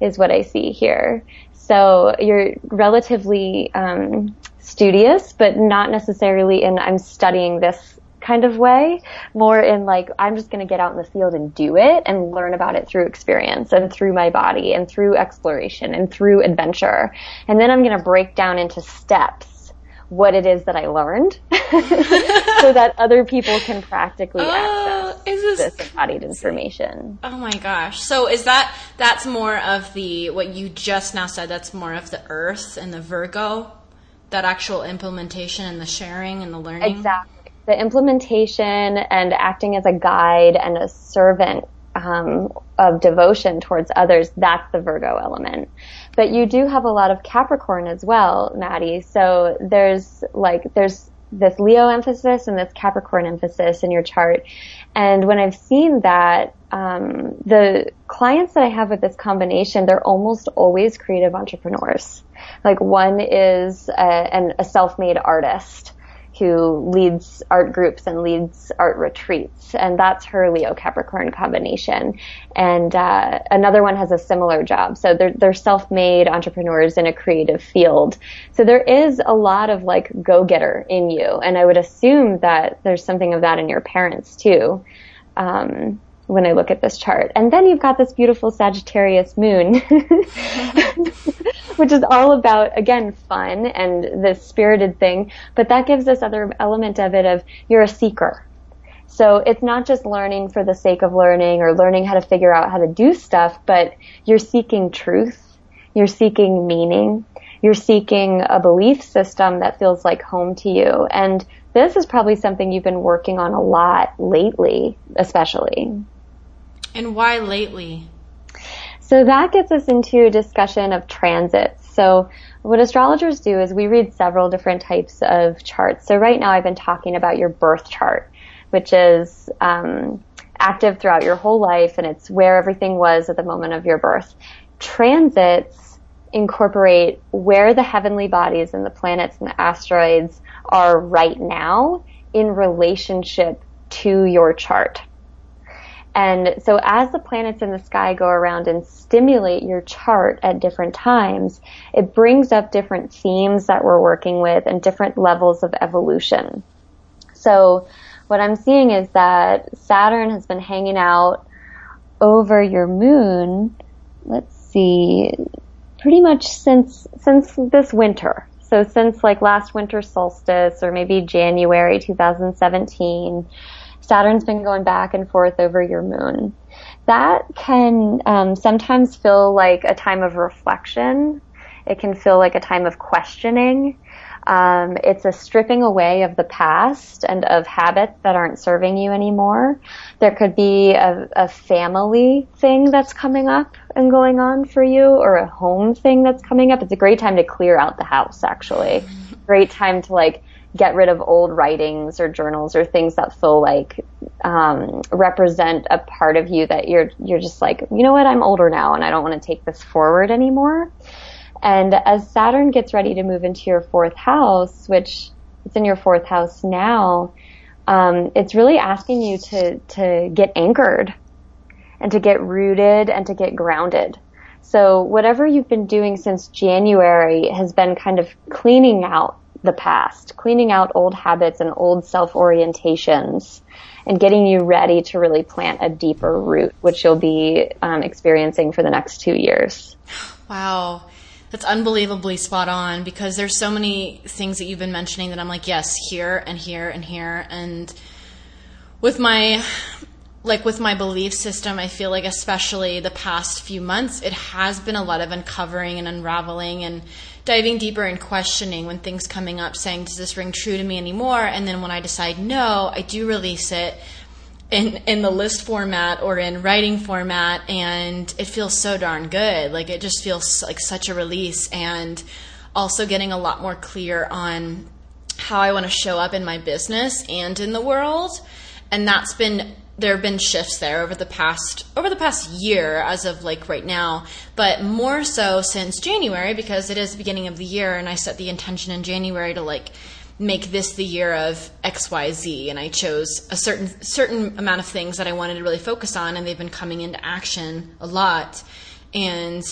is what I see here. So you're relatively um, studious, but not necessarily in I'm studying this kind of way, more in like I'm just going to get out in the field and do it and learn about it through experience and through my body and through exploration and through adventure. And then I'm going to break down into steps what it is that I learned <laughs> so that other people can practically oh, access this, this embodied information. Oh my gosh. So is that that's more of the what you just now said that's more of the earth and the Virgo that actual implementation and the sharing and the learning. Exactly. The implementation and acting as a guide and a servant um, of devotion towards others, that's the Virgo element. But you do have a lot of Capricorn as well, Maddie. So there's like, there's this Leo emphasis and this Capricorn emphasis in your chart. And when I've seen that, um, the clients that I have with this combination, they're almost always creative entrepreneurs. Like one is a, an, a self-made artist who leads art groups and leads art retreats, and that's her Leo Capricorn combination. And uh, another one has a similar job, so they're they're self-made entrepreneurs in a creative field. So there is a lot of like go-getter in you, and I would assume that there's something of that in your parents too. Um, when I look at this chart. And then you've got this beautiful Sagittarius moon, <laughs> which is all about, again, fun and this spirited thing. But that gives this other element of it of you're a seeker. So it's not just learning for the sake of learning or learning how to figure out how to do stuff, but you're seeking truth. You're seeking meaning. You're seeking a belief system that feels like home to you. And this is probably something you've been working on a lot lately, especially. And why lately? So that gets us into a discussion of transits. So what astrologers do is we read several different types of charts. So right now I've been talking about your birth chart, which is um, active throughout your whole life and it's where everything was at the moment of your birth. Transits incorporate where the heavenly bodies and the planets and the asteroids are right now in relationship to your chart. And so as the planets in the sky go around and stimulate your chart at different times, it brings up different themes that we're working with and different levels of evolution. So what I'm seeing is that Saturn has been hanging out over your moon, let's see, pretty much since, since this winter. So since like last winter solstice or maybe January 2017, Saturn's been going back and forth over your moon. That can um, sometimes feel like a time of reflection It can feel like a time of questioning. Um, it's a stripping away of the past and of habits that aren't serving you anymore. There could be a, a family thing that's coming up and going on for you or a home thing that's coming up. It's a great time to clear out the house, actually. Great time to like get rid of old writings or journals or things that feel like um, represent a part of you that you're you're just like you know what I'm older now and I don't want to take this forward anymore. And as Saturn gets ready to move into your fourth house, which it's in your fourth house now, um, it's really asking you to to get anchored and to get rooted and to get grounded. So whatever you've been doing since January has been kind of cleaning out the past, cleaning out old habits and old self orientations, and getting you ready to really plant a deeper root, which you'll be um, experiencing for the next two years. Wow. That's unbelievably spot on because there's so many things that you've been mentioning that I'm like, yes, here and here and here. And with my like with my belief system, I feel like especially the past few months, it has been a lot of uncovering and unraveling and diving deeper and questioning when things coming up saying, does this ring true to me anymore? And then when I decide no, I do release it in in the list format or in writing format and it feels so darn good. Like it just feels like such a release and also getting a lot more clear on how I want to show up in my business and in the world. And that's been there have been shifts there over the past over the past year as of like right now but more so since january because it is the beginning of the year and i set the intention in january to like make this the year of xyz and i chose a certain certain amount of things that i wanted to really focus on and they've been coming into action a lot. And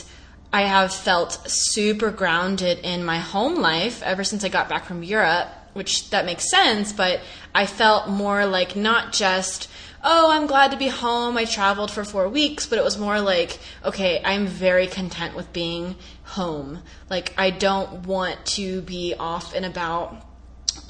i have felt super grounded in my home life ever since i got back from europe which that makes sense but i felt more like not just oh, I'm glad to be home. I traveled for four weeks, but it was more like, okay, I'm very content with being home. Like, I don't want to be off and about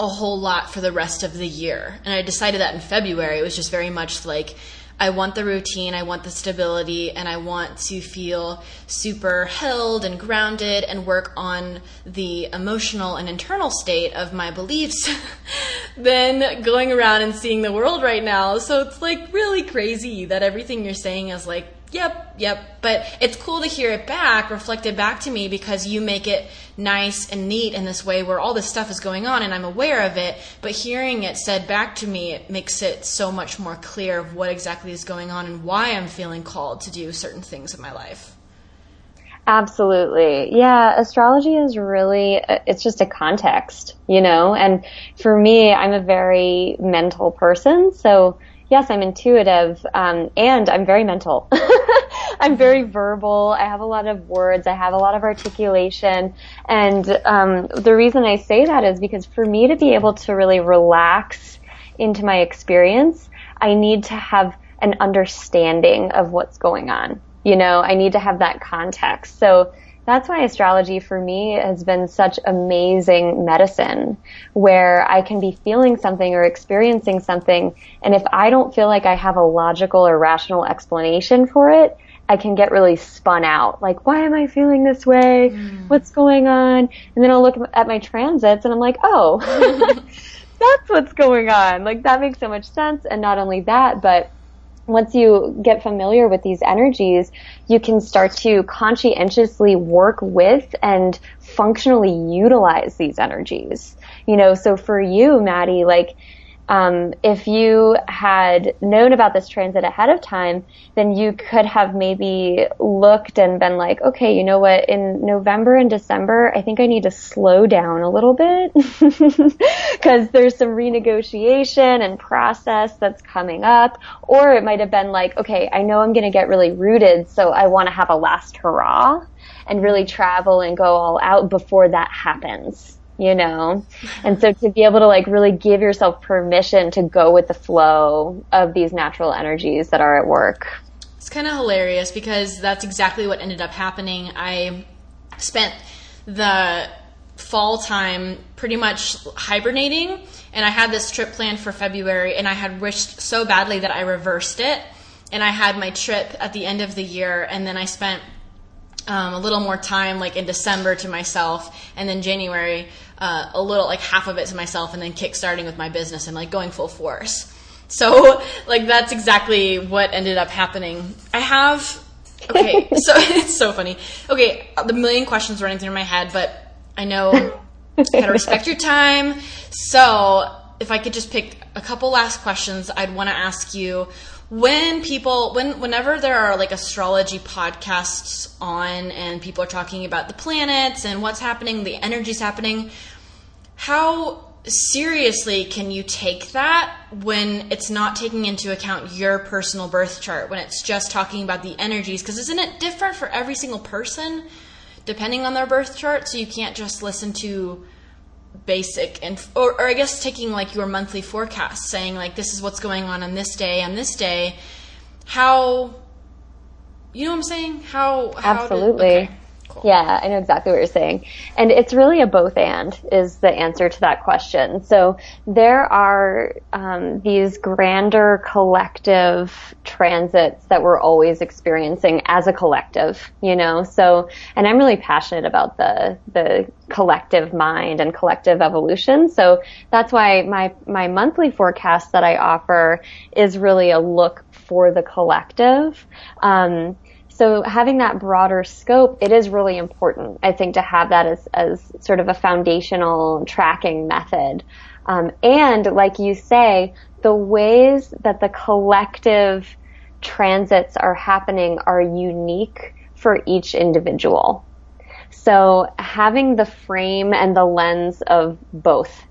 a whole lot for the rest of the year. And I decided that in February. It was just very much like, I want the routine, I want the stability, and I want to feel super held and grounded and work on the emotional and internal state of my beliefs <laughs> than going around and seeing the world right now. So it's like really crazy that everything you're saying is like yep, yep. But it's cool to hear it back, reflected back to me, because you make it nice and neat in this way where all this stuff is going on and I'm aware of it. But hearing it said back to me, it makes it so much more clear of what exactly is going on and why I'm feeling called to do certain things in my life. Absolutely. Yeah, astrology is really, it's just a context, you know? And for me, I'm a very mental person. So yes, I'm intuitive, um, and I'm very mental. <laughs> I'm very verbal. I have a lot of words. I have a lot of articulation. And um, the reason I say that is because for me to be able to really relax into my experience, I need to have an understanding of what's going on. You know, I need to have that context. So that's why astrology for me has been such amazing medicine where I can be feeling something or experiencing something. And if I don't feel like I have a logical or rational explanation for it, I can get really spun out. Like, why am I feeling this way? Mm. What's going on? And then I'll look at my transits and I'm like, oh, <laughs> <laughs> that's what's going on. Like, that makes so much sense. And not only that, but once you get familiar with these energies, you can start to conscientiously work with and functionally utilize these energies. You know, so for you, Maddie, like, um, if you had known about this transit ahead of time, then you could have maybe looked and been like, okay, you know what, in November and December, I think I need to slow down a little bit <laughs> because there's some renegotiation and process that's coming up. Or it might have been like, okay, I know I'm going to get really rooted, so I want to have a last hurrah and really travel and go all out before that happens you know? And so to be able to like really give yourself permission to go with the flow of these natural energies that are at work. It's kind of hilarious because that's exactly what ended up happening. I spent the fall time pretty much hibernating and I had this trip planned for February and I had wished so badly that I reversed it and I had my trip at the end of the year and then I spent um, a little more time, like in December, to myself, and then January, uh, a little like half of it to myself, and then kickstarting with my business and like going full force. So, <laughs> like that's exactly what ended up happening. I have okay, <laughs> so <laughs> it's so funny. Okay, the million questions running through my head, but I know I gotta respect your time. So, if I could just pick a couple last questions, I'd want to ask you when people when whenever there are like astrology podcasts on and people are talking about the planets and what's happening the energies happening how seriously can you take that when it's not taking into account your personal birth chart when it's just talking about the energies? Because isn't it different for every single person depending on their birth chart? So you can't just listen to basic and or, or I guess taking like your monthly forecast saying like this is what's going on on this day on this day. How you know what I'm saying? How, how absolutely. did, okay. Cool. Yeah, I know exactly what you're saying. And it's really a both and is the answer to that question. So there are um, these grander collective transits that we're always experiencing as a collective, you know? So, and I'm really passionate about the, the collective mind and collective evolution. So that's why my, my monthly forecast that I offer is really a look for the collective. Um, so having that broader scope, it is really important, I think, to have that as, as sort of a foundational tracking method. Um, and like you say, the ways that the collective transits are happening are unique for each individual. So having the frame and the lens of both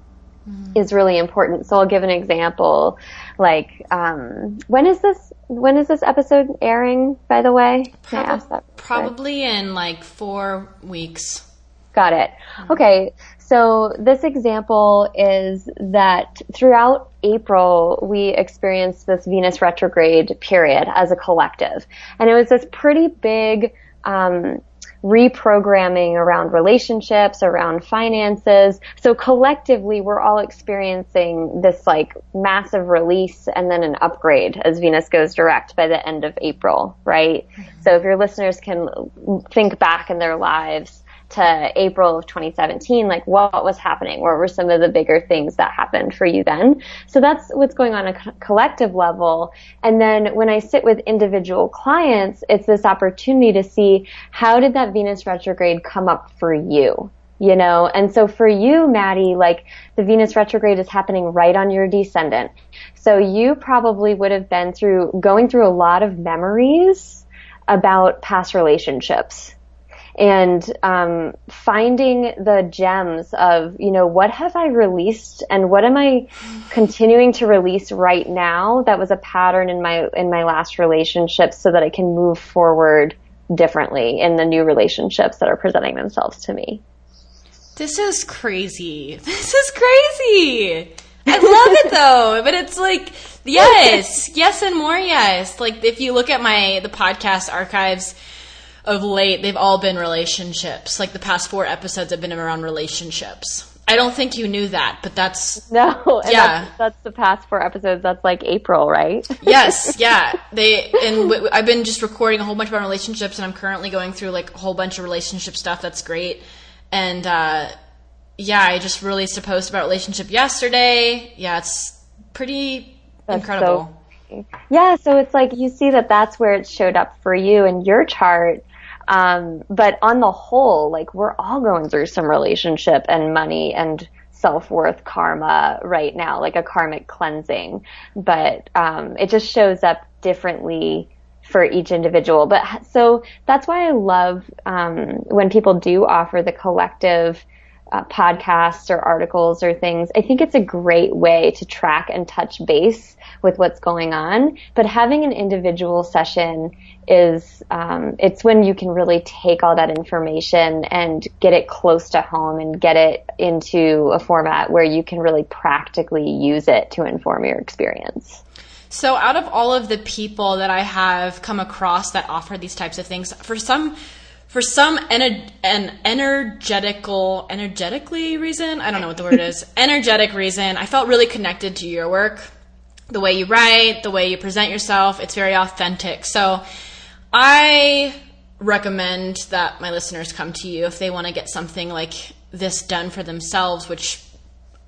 mm-hmm. is really important. So I'll give an example. Like, um, when is this? When is this episode airing? By the way, Prob- probably in like four weeks. Got it. Mm-hmm. Okay. So this example is that throughout April, we experienced this Venus retrograde period as a collective. And it was this pretty big, um, reprogramming around relationships, around finances. So collectively, we're all experiencing this like massive release and then an upgrade as Venus goes direct by the end of April, right? Mm-hmm. So if your listeners can think back in their lives, to April of 2017, like what was happening? What were some of the bigger things that happened for you then? So that's what's going on a collective level. And then when I sit with individual clients, it's this opportunity to see how did that Venus retrograde come up for you? You know, and so for you, Maddie, like the Venus retrograde is happening right on your descendant. So you probably would have been through, going through a lot of memories about past relationships and um, finding the gems of you know what have I released and what am I continuing to release right now that was a pattern in my in my last relationship so that I can move forward differently in the new relationships that are presenting themselves to me. This is crazy. <laughs> This is crazy. I love it though, <laughs> but it's like yes, yes and more yes. Like if you look at my the podcast archives of late, they've all been relationships. Like the past four episodes have been around relationships. I don't think you knew that, but that's <laughs> no. yeah, that's, that's, the past four episodes. That's like April, right? <laughs> yes, yeah. They and w- I've been just recording a whole bunch about relationships, and I'm currently going through like a whole bunch of relationship stuff. That's great, and uh, yeah, I just released a post about relationship yesterday. Yeah, it's pretty that's incredible. So, yeah, so it's like you see that that's where it showed up for you in your chart um, but on the whole, like we're all going through some relationship and money and self-worth karma right now, like a karmic cleansing. But, um, it just shows up differently for each individual. But so that's why I love, um, when people do offer the collective, uh, podcasts or articles or things. I think it's a great way to track and touch base with what's going on. But having an individual session is um, it's when you can really take all that information and get it close to home and get it into a format where you can really practically use it to inform your experience. So, out of all of the people that I have come across that offer these types of things, for some for some ener- an energetical energetically reason, I don't know what the word is, <laughs> energetic reason, I felt really connected to your work the way you write, the way you present yourself. It's very authentic. So I recommend that my listeners come to you if they want to get something like this done for themselves, which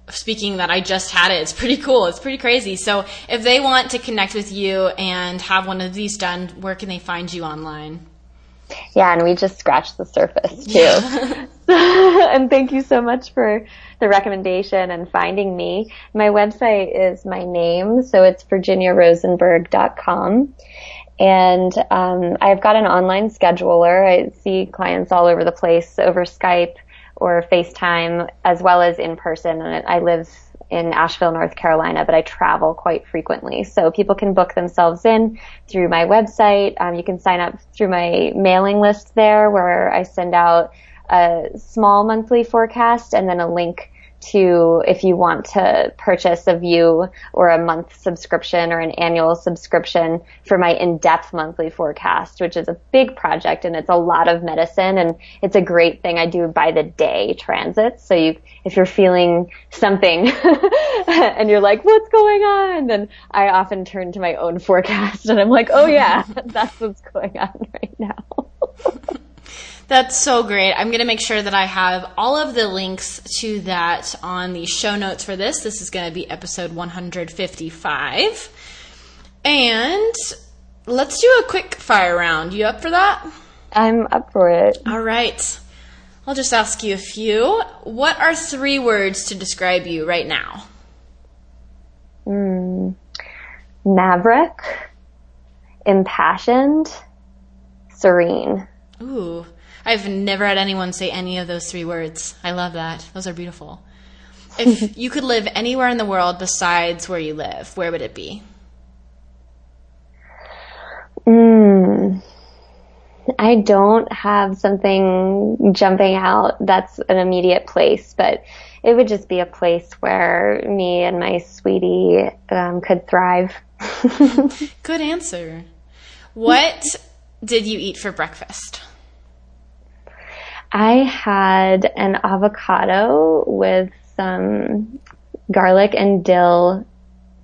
speaking that I just had it, it's pretty cool. It's pretty crazy. So if they want to connect with you and have one of these done, where can they find you online? Yeah, and we just scratched the surface too. <laughs> and thank you so much for the recommendation and finding me. My website is my name, so it's virginiarosenberg.com. And um, I've got an online scheduler. I see clients all over the place over Skype or FaceTime, as well as in person. And I live in Asheville, North Carolina, but I travel quite frequently. So people can book themselves in through my website. Um, you can sign up through my mailing list there, where I send out a small monthly forecast and then a link to if you want to purchase a view or a month subscription or an annual subscription for my in-depth monthly forecast, which is a big project and it's a lot of medicine and it's a great thing I do by the day transits. So you, if you're feeling something <laughs> and you're like, what's going on? Then I often turn to my own forecast and I'm like, oh yeah, <laughs> that's what's going on <laughs> right now. That's so great. I'm going to make sure that I have all of the links to that on the show notes for this. This is going to be episode 155. And let's do a quick fire round. You up for that? I'm up for it. All right. I'll just ask you a few. What are three words to describe you right now? Mm, maverick, impassioned, serene. Ooh, I've never had anyone say any of those three words. I love that. Those are beautiful. If <laughs> you could live anywhere in the world besides where you live, where would it be? Mm, I don't have something jumping out that's an immediate place, but it would just be a place where me and my sweetie um, could thrive. <laughs> Good answer. What did you eat for breakfast? I had an avocado with some garlic and dill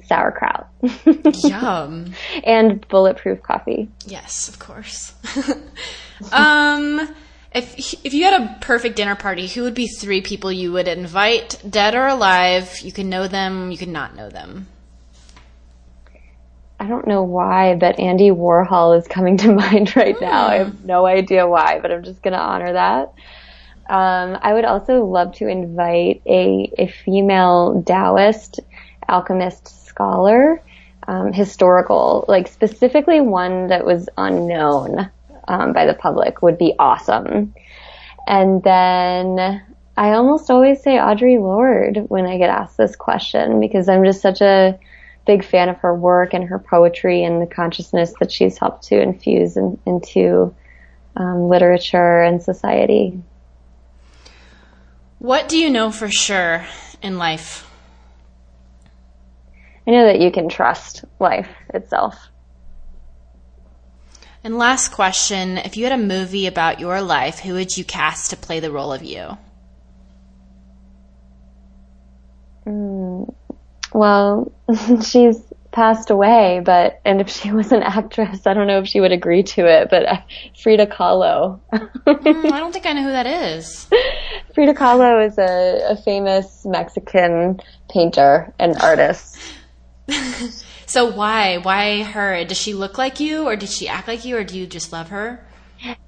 sauerkraut. <laughs> Yum. and bulletproof coffee. Yes, of course. <laughs> um, if if you had a perfect dinner party, who would be three people you would invite, dead or alive? You can know them, you can not know them. I don't know why, but Andy Warhol is coming to <laughs> mind right now. I have no idea why, but I'm just going to honor that. Um, I would also love to invite a, a female Taoist alchemist scholar, um, historical, like specifically one that was unknown um, by the public would be awesome. And then I almost always say Audre Lorde when I get asked this question because I'm just such a big fan of her work and her poetry and the consciousness that she's helped to infuse in, into um, literature and society. What do you know for sure in life? I know that you can trust life itself. And last question if you had a movie about your life, who would you cast to play the role of you? Mm, well, <laughs> she's passed away, but and if she was an actress, I don't know if she would agree to it. But uh, Frida Kahlo. mm, I don't think I know who that is. <laughs> Frida Kahlo is a, a famous Mexican painter and artist. <laughs> so why why her? Does she look like you, or did she act like you, or do you just love her?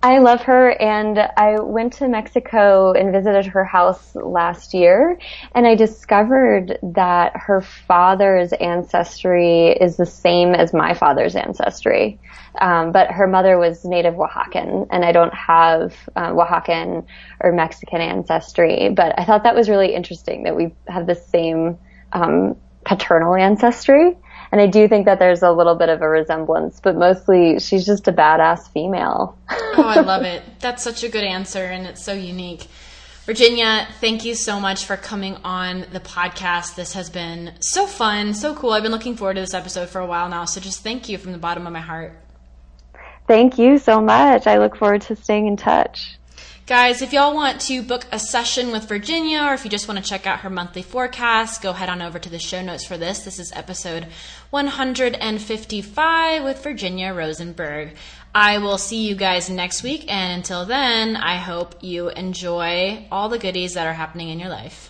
I love her and I went to Mexico and visited her house last year and I discovered that her father's ancestry is the same as my father's ancestry. Um, but her mother was native Oaxacan and I don't have uh, Oaxacan or Mexican ancestry, but I thought that was really interesting that we have the same um, paternal ancestry. And I do think that there's a little bit of a resemblance, but mostly she's just a badass female. <laughs> oh, I love it. That's such a good answer, and it's so unique. Virginia, thank you so much for coming on the podcast. This has been so fun, so cool. I've been looking forward to this episode for a while now, so just thank you from the bottom of my heart. Thank you so much. I look forward to staying in touch. Guys, if y'all want to book a session with Virginia or if you just want to check out her monthly forecast, go head on over to the show notes for this. This is episode 155 with Virginia Rosenberg. I will see you guys next week, and until then, I hope you enjoy all the goodies that are happening in your life.